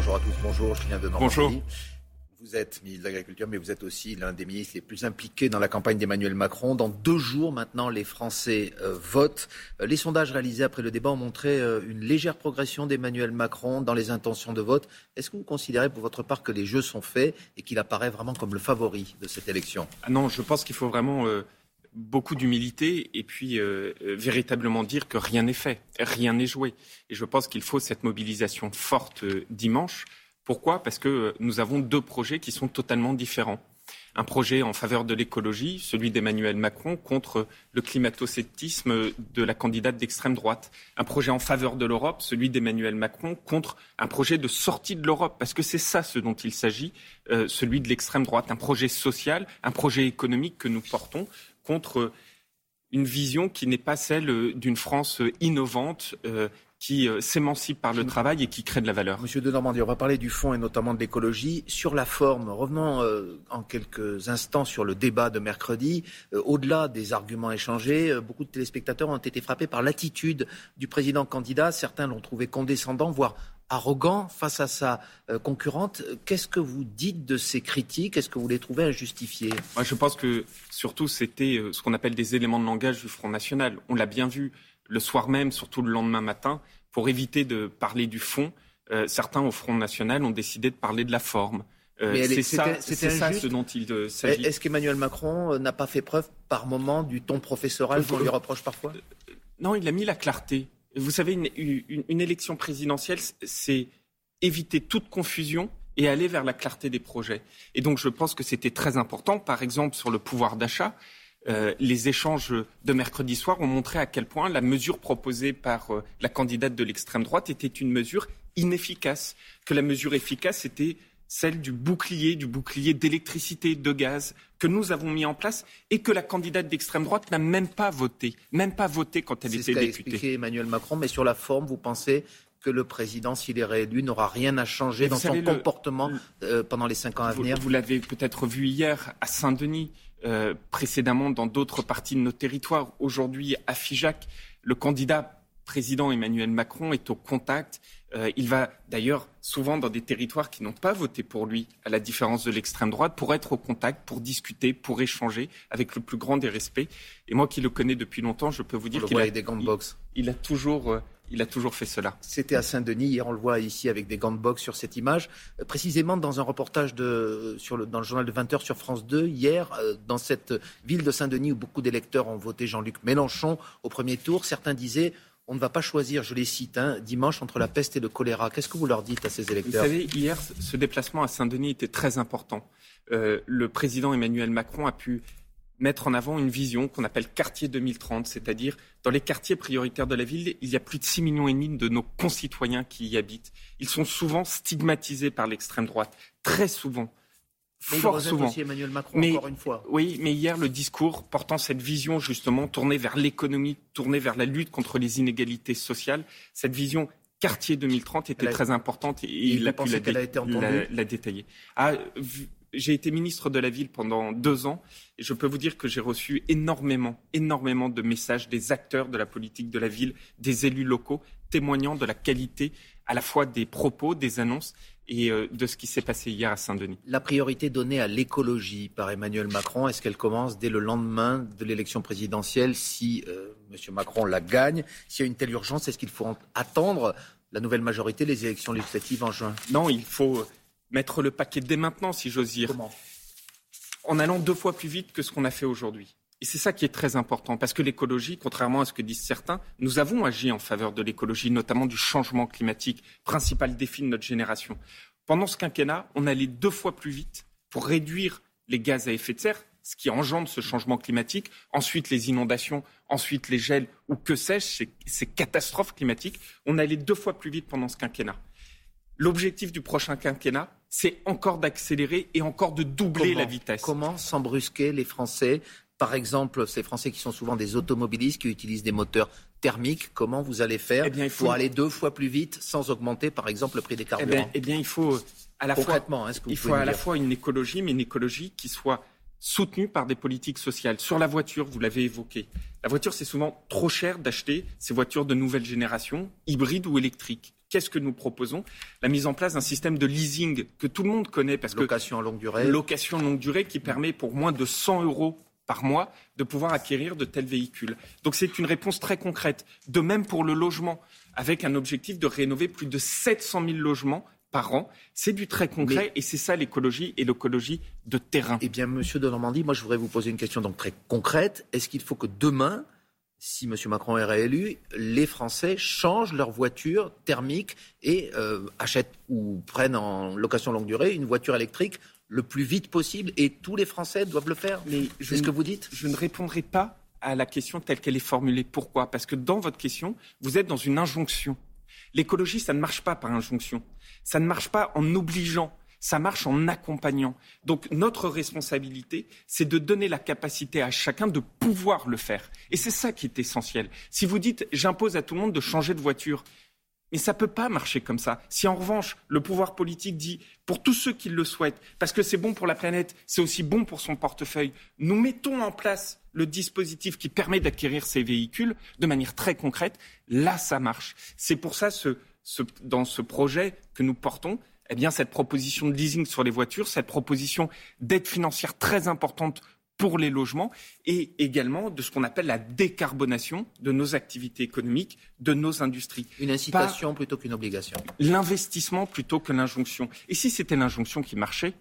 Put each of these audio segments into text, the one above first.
Bonjour à tous, bonjour, je viens de Normandie. Bonjour. Vous êtes ministre de l'Agriculture, mais vous êtes aussi l'un des ministres les plus impliqués dans la campagne d'Emmanuel Macron. Dans deux jours maintenant, les Français euh, votent. Euh, les sondages réalisés après le débat ont montré euh, une légère progression d'Emmanuel Macron dans les intentions de vote. Est-ce que vous considérez pour votre part que les jeux sont faits et qu'il apparaît vraiment comme le favori de cette élection? Ah Non, je pense qu'il faut vraiment beaucoup d'humilité et puis véritablement dire que rien n'est fait, rien n'est joué. Et je pense qu'il faut cette mobilisation forte dimanche pourquoi? Parce que nous avons deux projets qui sont totalement différents. Un projet en faveur de l'écologie, celui d'Emmanuel Macron, contre le climato-sceptisme de la candidate d'extrême droite. Un projet en faveur de l'Europe, celui d'Emmanuel Macron, contre un projet de sortie de l'Europe, parce que c'est ça ce dont il s'agit, euh, celui de l'extrême droite. Un projet social, un projet économique que nous portons contre une vision qui n'est pas celle d'une France innovante, euh, qui euh, s'émancipe par le travail et qui crée de la valeur. Monsieur de Normandie, on va parler du fond et notamment de l'écologie. Sur la forme, revenons euh, en quelques instants sur le débat de mercredi. Euh, au-delà des arguments échangés, beaucoup de téléspectateurs ont été frappés par l'attitude du président candidat. Certains l'ont trouvé condescendant, voire arrogant face à sa concurrente. Qu'est-ce que vous dites de ces critiques? Est-ce que vous les trouvez injustifiées? Moi, je pense que surtout c'était ce qu'on appelle des éléments de langage du Front National. On l'a bien vu le soir même, surtout le lendemain matin, pour éviter de parler du fond. Euh, certains au Front National ont décidé de parler de la forme. Euh, c'est ça, ça, ce dont il euh, s'agit. Est-ce qu'Emmanuel Macron n'a pas fait preuve par moment du ton professoral qu'on lui reproche parfois? Non, il a mis la clarté. Vous savez, une élection présidentielle, c'est éviter toute confusion et aller vers la clarté des projets. Et donc, je pense que c'était très important, par exemple, sur le pouvoir d'achat. Euh, les échanges de mercredi soir ont montré à quel point la mesure proposée par euh, la candidate de l'extrême droite était une mesure inefficace, que la mesure efficace était celle du bouclier, du bouclier d'électricité, de gaz que nous avons mis en place et que la candidate d'extrême droite n'a même pas voté, même pas voté quand elle était députée. C'est expliqué Emmanuel Macron, mais sur la forme, vous pensez que le président, s'il est réélu, n'aura rien à changer dans son comportement euh, pendant les cinq ans à venir? Vous l'avez peut-être vu hier à Saint-Denis. Euh, précédemment dans d'autres parties de nos territoires. Aujourd'hui, à Figeac, le candidat président Emmanuel Macron est au contact. Euh, il va d'ailleurs souvent dans des territoires qui n'ont pas voté pour lui, à la différence de l'extrême droite, pour être au contact, pour discuter, pour échanger avec le plus grand des respects. Et moi qui le connais depuis longtemps, je peux vous dire qu'il a, des gants de boxe. Il, a toujours euh, il a toujours fait cela. C'était à Saint-Denis. Hier, on le voit ici avec des gants de boxe sur cette image. Euh, précisément dans un reportage de, sur le, dans le journal de 20h sur France 2, hier, dans cette ville de Saint-Denis où beaucoup d'électeurs ont voté Jean-Luc Mélenchon au premier tour, certains disaient on ne va pas choisir, je les cite, hein, dimanche entre la peste et le choléra. Qu'est-ce que vous leur dites à ces électeurs? Vous savez, hier, ce déplacement à Saint-Denis était très important. Euh, le président Emmanuel Macron a pu mettre en avant une vision qu'on appelle quartier 2030, c'est-à-dire dans les quartiers prioritaires de la ville, il y a plus de 6 millions et demi de nos concitoyens qui y habitent. Ils sont souvent stigmatisés par l'extrême droite, très souvent. Fort souvent. Aussi Emmanuel Macron, mais, encore une fois. Oui, mais hier, le discours portant cette vision justement tournée vers l'économie, tournée vers la lutte contre les inégalités sociales, cette vision quartier 2030 était très importante et, il a pu la, la, détailler. Ah, j'ai été ministre de la ville pendant deux ans et je peux vous dire que j'ai reçu énormément, énormément de messages des acteurs de la politique de la ville, des élus locaux, témoignant de la qualité à la fois des propos, des annonces et euh, de ce qui s'est passé hier à Saint-Denis. La priorité donnée à l'écologie par Emmanuel Macron, est-ce qu'elle commence dès le lendemain de l'élection présidentielle si euh, M. Macron la gagne? S'il y a une telle urgence, est-ce qu'il faut attendre la nouvelle majorité, les élections législatives en juin? Non, il faut mettre le paquet dès maintenant, si j'ose dire. Comment? En allant deux fois plus vite que ce qu'on a fait aujourd'hui. Et c'est ça qui est très important, parce que l'écologie, contrairement à ce que disent certains, nous avons agi en faveur de l'écologie, notamment du changement climatique, principal défi de notre génération. Pendant ce quinquennat, on allait deux fois plus vite pour réduire les gaz à effet de serre, ce qui engendre ce changement climatique, ensuite les inondations, ensuite les gels, ou que sais-je, ces catastrophes climatiques. On allait deux fois plus vite pendant ce quinquennat. L'objectif du prochain quinquennat, c'est encore d'accélérer et encore de doubler la vitesse. Comment s'embrusquer les Français par exemple, ces Français qui sont souvent des automobilistes, qui utilisent des moteurs thermiques, comment vous allez faire eh pour aller deux fois plus vite sans augmenter, par exemple, le prix des eh carburants eh bien, il faut à la fois, hein, il faut à la fois une écologie, mais une écologie qui soit soutenue par des politiques sociales. Sur la voiture, vous l'avez évoqué. La voiture, c'est souvent trop cher d'acheter ces voitures de nouvelle génération, hybrides ou électriques Qu'est-ce que nous proposons? La mise en place d'un système de leasing que tout le monde connaît parce location que longue durée. Location longue durée qui permet pour moins de 100 euros par mois de pouvoir acquérir de tels véhicules. Donc c'est une réponse très concrète. De même pour le logement, avec un objectif de rénover plus de 700 000 logements par an. C'est du très concret et c'est ça l'écologie et l'écologie de terrain. Eh bien, monsieur de Normandie, moi je voudrais vous poser une question donc très concrète. Est-ce qu'il faut que demain, si M. Macron est réélu, les Français changent leur voiture thermique et euh, achètent ou prennent en location longue durée une voiture électrique le plus vite possible et tous les Français doivent le faire Mais c'est ce que vous dites? Je ne répondrai pas à la question telle qu'elle est formulée. Pourquoi? Parce que dans votre question, vous êtes dans une injonction. L'écologie, ça ne marche pas par injonction. Ça ne marche pas en obligeant ça marche en accompagnant. Donc notre responsabilité, c'est de donner la capacité à chacun de pouvoir le faire. Et c'est ça qui est essentiel. Si vous dites j'impose à tout le monde de changer de voiture, mais ça ne peut pas marcher comme ça. Si en revanche, le pouvoir politique dit, pour tous ceux qui le souhaitent, parce que c'est bon pour la planète, c'est aussi bon pour son portefeuille, nous mettons en place le dispositif qui permet d'acquérir ces véhicules de manière très concrète, là, ça marche. C'est pour ça, ce, dans ce projet que nous portons, eh bien, cette proposition de leasing sur les voitures, cette proposition d'aide financière très importante pour les logements et également de ce qu'on appelle la décarbonation de nos activités économiques, de nos industries. Une incitation plutôt qu'une obligation. L'investissement plutôt que l'injonction. Et si c'était l'injonction qui marchait,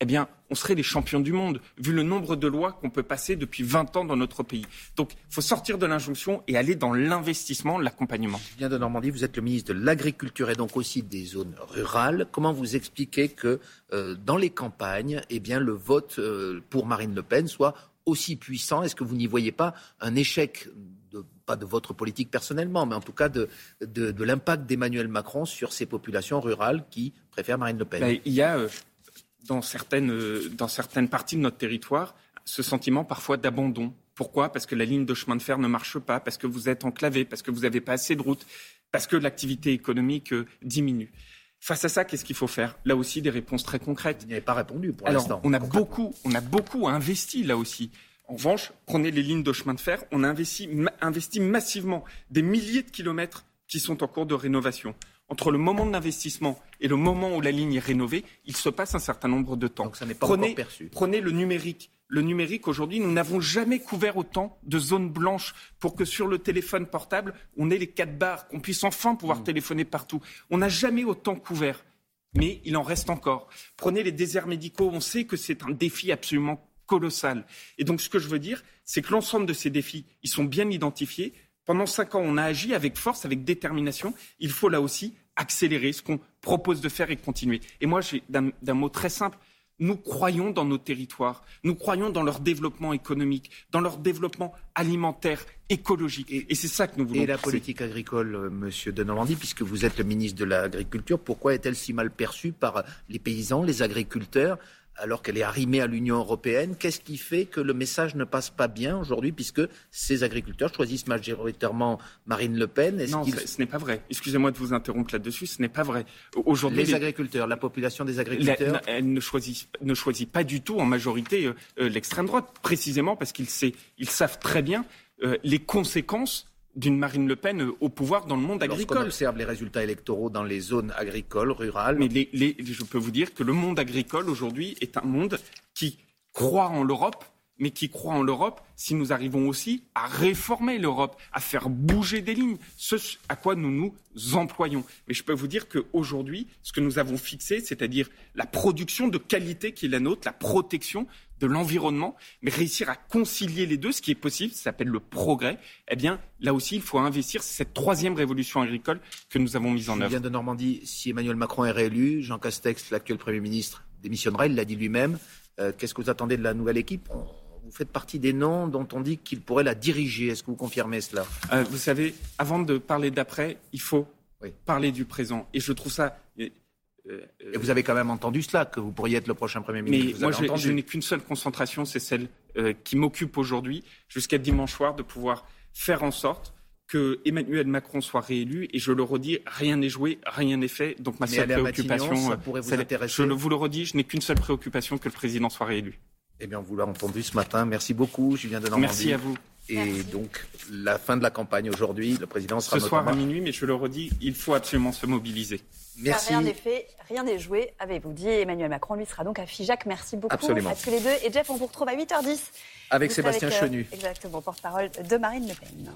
eh bien, on serait les champions du monde, vu le nombre de lois qu'on peut passer depuis 20 ans dans notre pays. Donc, il faut sortir de l'injonction et aller dans l'investissement, l'accompagnement. viens de Normandie, vous êtes le ministre de l'Agriculture et donc aussi des zones rurales. Comment vous expliquez que euh, dans les campagnes, eh bien, le vote euh, pour Marine Le Pen soit aussi puissant? Est-ce que vous n'y voyez pas un échec pas de votre politique personnellement, mais en tout cas de, de, l'impact d'Emmanuel Macron sur ces populations rurales qui préfèrent Marine Le Pen? Ben, Il y a euh, dans certaines, euh, dans certaines parties de notre territoire ce sentiment parfois d'abandon. Pourquoi? Parce que la ligne de chemin de fer ne marche pas, parce que vous êtes enclavé, parce que vous n'avez pas assez de routes, parce que l'activité économique euh, diminue. Face à ça, qu'est-ce qu'il faut faire? Là aussi, des réponses très concrètes. Vous n'y pas répondu pour l'instant. On a beaucoup, on a beaucoup investi là aussi. En revanche, prenez les lignes de chemin de fer, on a investi, investi massivement des milliers de kilomètres qui sont en cours de rénovation entre le moment de l'investissement et le moment où la ligne est rénovée, il se passe un certain nombre de temps. Donc ça n'est pas prenez, perçu. Prenez le numérique. Le numérique, aujourd'hui, nous n'avons jamais couvert autant de zones blanches pour que sur le téléphone portable, on ait les quatre barres, qu'on puisse enfin pouvoir mm. téléphoner partout. On n'a jamais autant couvert. Mais il en reste encore. Prenez les déserts médicaux. On sait que c'est un défi absolument colossal. Et donc, ce que je veux dire, c'est que l'ensemble de ces défis, ils sont bien identifiés. Pendant cinq ans, on a agi avec force, avec détermination. Il faut là aussi accélérer ce qu'on propose de faire et continuer. Et moi, d'un mot très simple, nous croyons dans nos territoires, nous croyons dans leur développement économique, dans leur développement alimentaire, écologique. Et, c'est ça que nous voulons. Et la politique agricole, euh, Monsieur de Normandie, puisque vous êtes le ministre de l'Agriculture, pourquoi est-elle si mal perçue par les paysans, les agriculteurs alors qu'elle est arrimée à l'Union européenne. Qu'est-ce qui fait que le message ne passe pas bien aujourd'hui, puisque ces agriculteurs choisissent majoritairement Marine Le Pen? Non, ce n'est pas vrai. Excusez-moi de vous interrompre là-dessus, ce n'est pas vrai. Aujourd'hui, les, agriculteurs, la population des agriculteurs, elle ne choisit, ne choisit pas du tout en majorité euh, euh, l'extrême droite, précisément parce qu'ils savent très bien euh, les conséquences d'une Marine Le Pen au pouvoir dans le monde agricole. On observe les résultats électoraux dans les zones agricoles, rurales. Mais je peux vous dire que le monde agricole aujourd'hui est un monde qui croit en l'Europe, mais qui croit en l'Europe si nous arrivons aussi à réformer l'Europe, à faire bouger des lignes, ce à quoi nous nous employons. Mais je peux vous dire qu'aujourd'hui, ce que nous avons fixé, c'est-à-dire la production de qualité qui est la nôtre, la protection, de l'environnement, mais réussir à concilier les deux, ce qui est possible, ça s'appelle le progrès, eh bien, là aussi, il faut investir. C'est cette troisième révolution agricole que nous avons mise en œuvre. Julien de Normandie, si Emmanuel Macron est réélu, Jean Castex, l'actuel Premier ministre, démissionnera, il l'a dit lui-même. Euh, qu'est-ce que vous attendez de la nouvelle équipe? Vous faites partie des noms dont on dit qu'il pourrait la diriger. Est-ce que vous confirmez cela euh, Vous savez, avant de parler d'après, il faut parler du présent. Et je trouve ça euh, Et vous avez quand même entendu cela, que vous pourriez être le prochain Premier ministre. Mais moi, je, n'ai qu'une seule concentration, c'est celle euh, qui m'occupe aujourd'hui, jusqu'à dimanche soir, de pouvoir faire en sorte que Emmanuel Macron soit réélu. Et je le redis, rien n'est joué, rien n'est fait. Donc ma seule préoccupation, ça pourrait vous intéresser. Je vous le redis, je n'ai qu'une seule préoccupation, que le président soit réélu. Eh bien, on vous l'a entendu ce matin. Merci beaucoup, Julien de Normandie. Merci à vous. Et donc, la fin de la campagne aujourd'hui, le président sera Ce soir à minuit, mais je le redis, il faut absolument se mobiliser. Merci. rien n'est fait, rien n'est joué, avez-vous dit. Emmanuel Macron, lui, sera donc à Figeac. Merci beaucoup Absolument. à tous les deux. Et Jeff, on vous retrouve à 8h10. Avec Sébastien Chenu. Exactement, porte-parole de Marine Le Pen.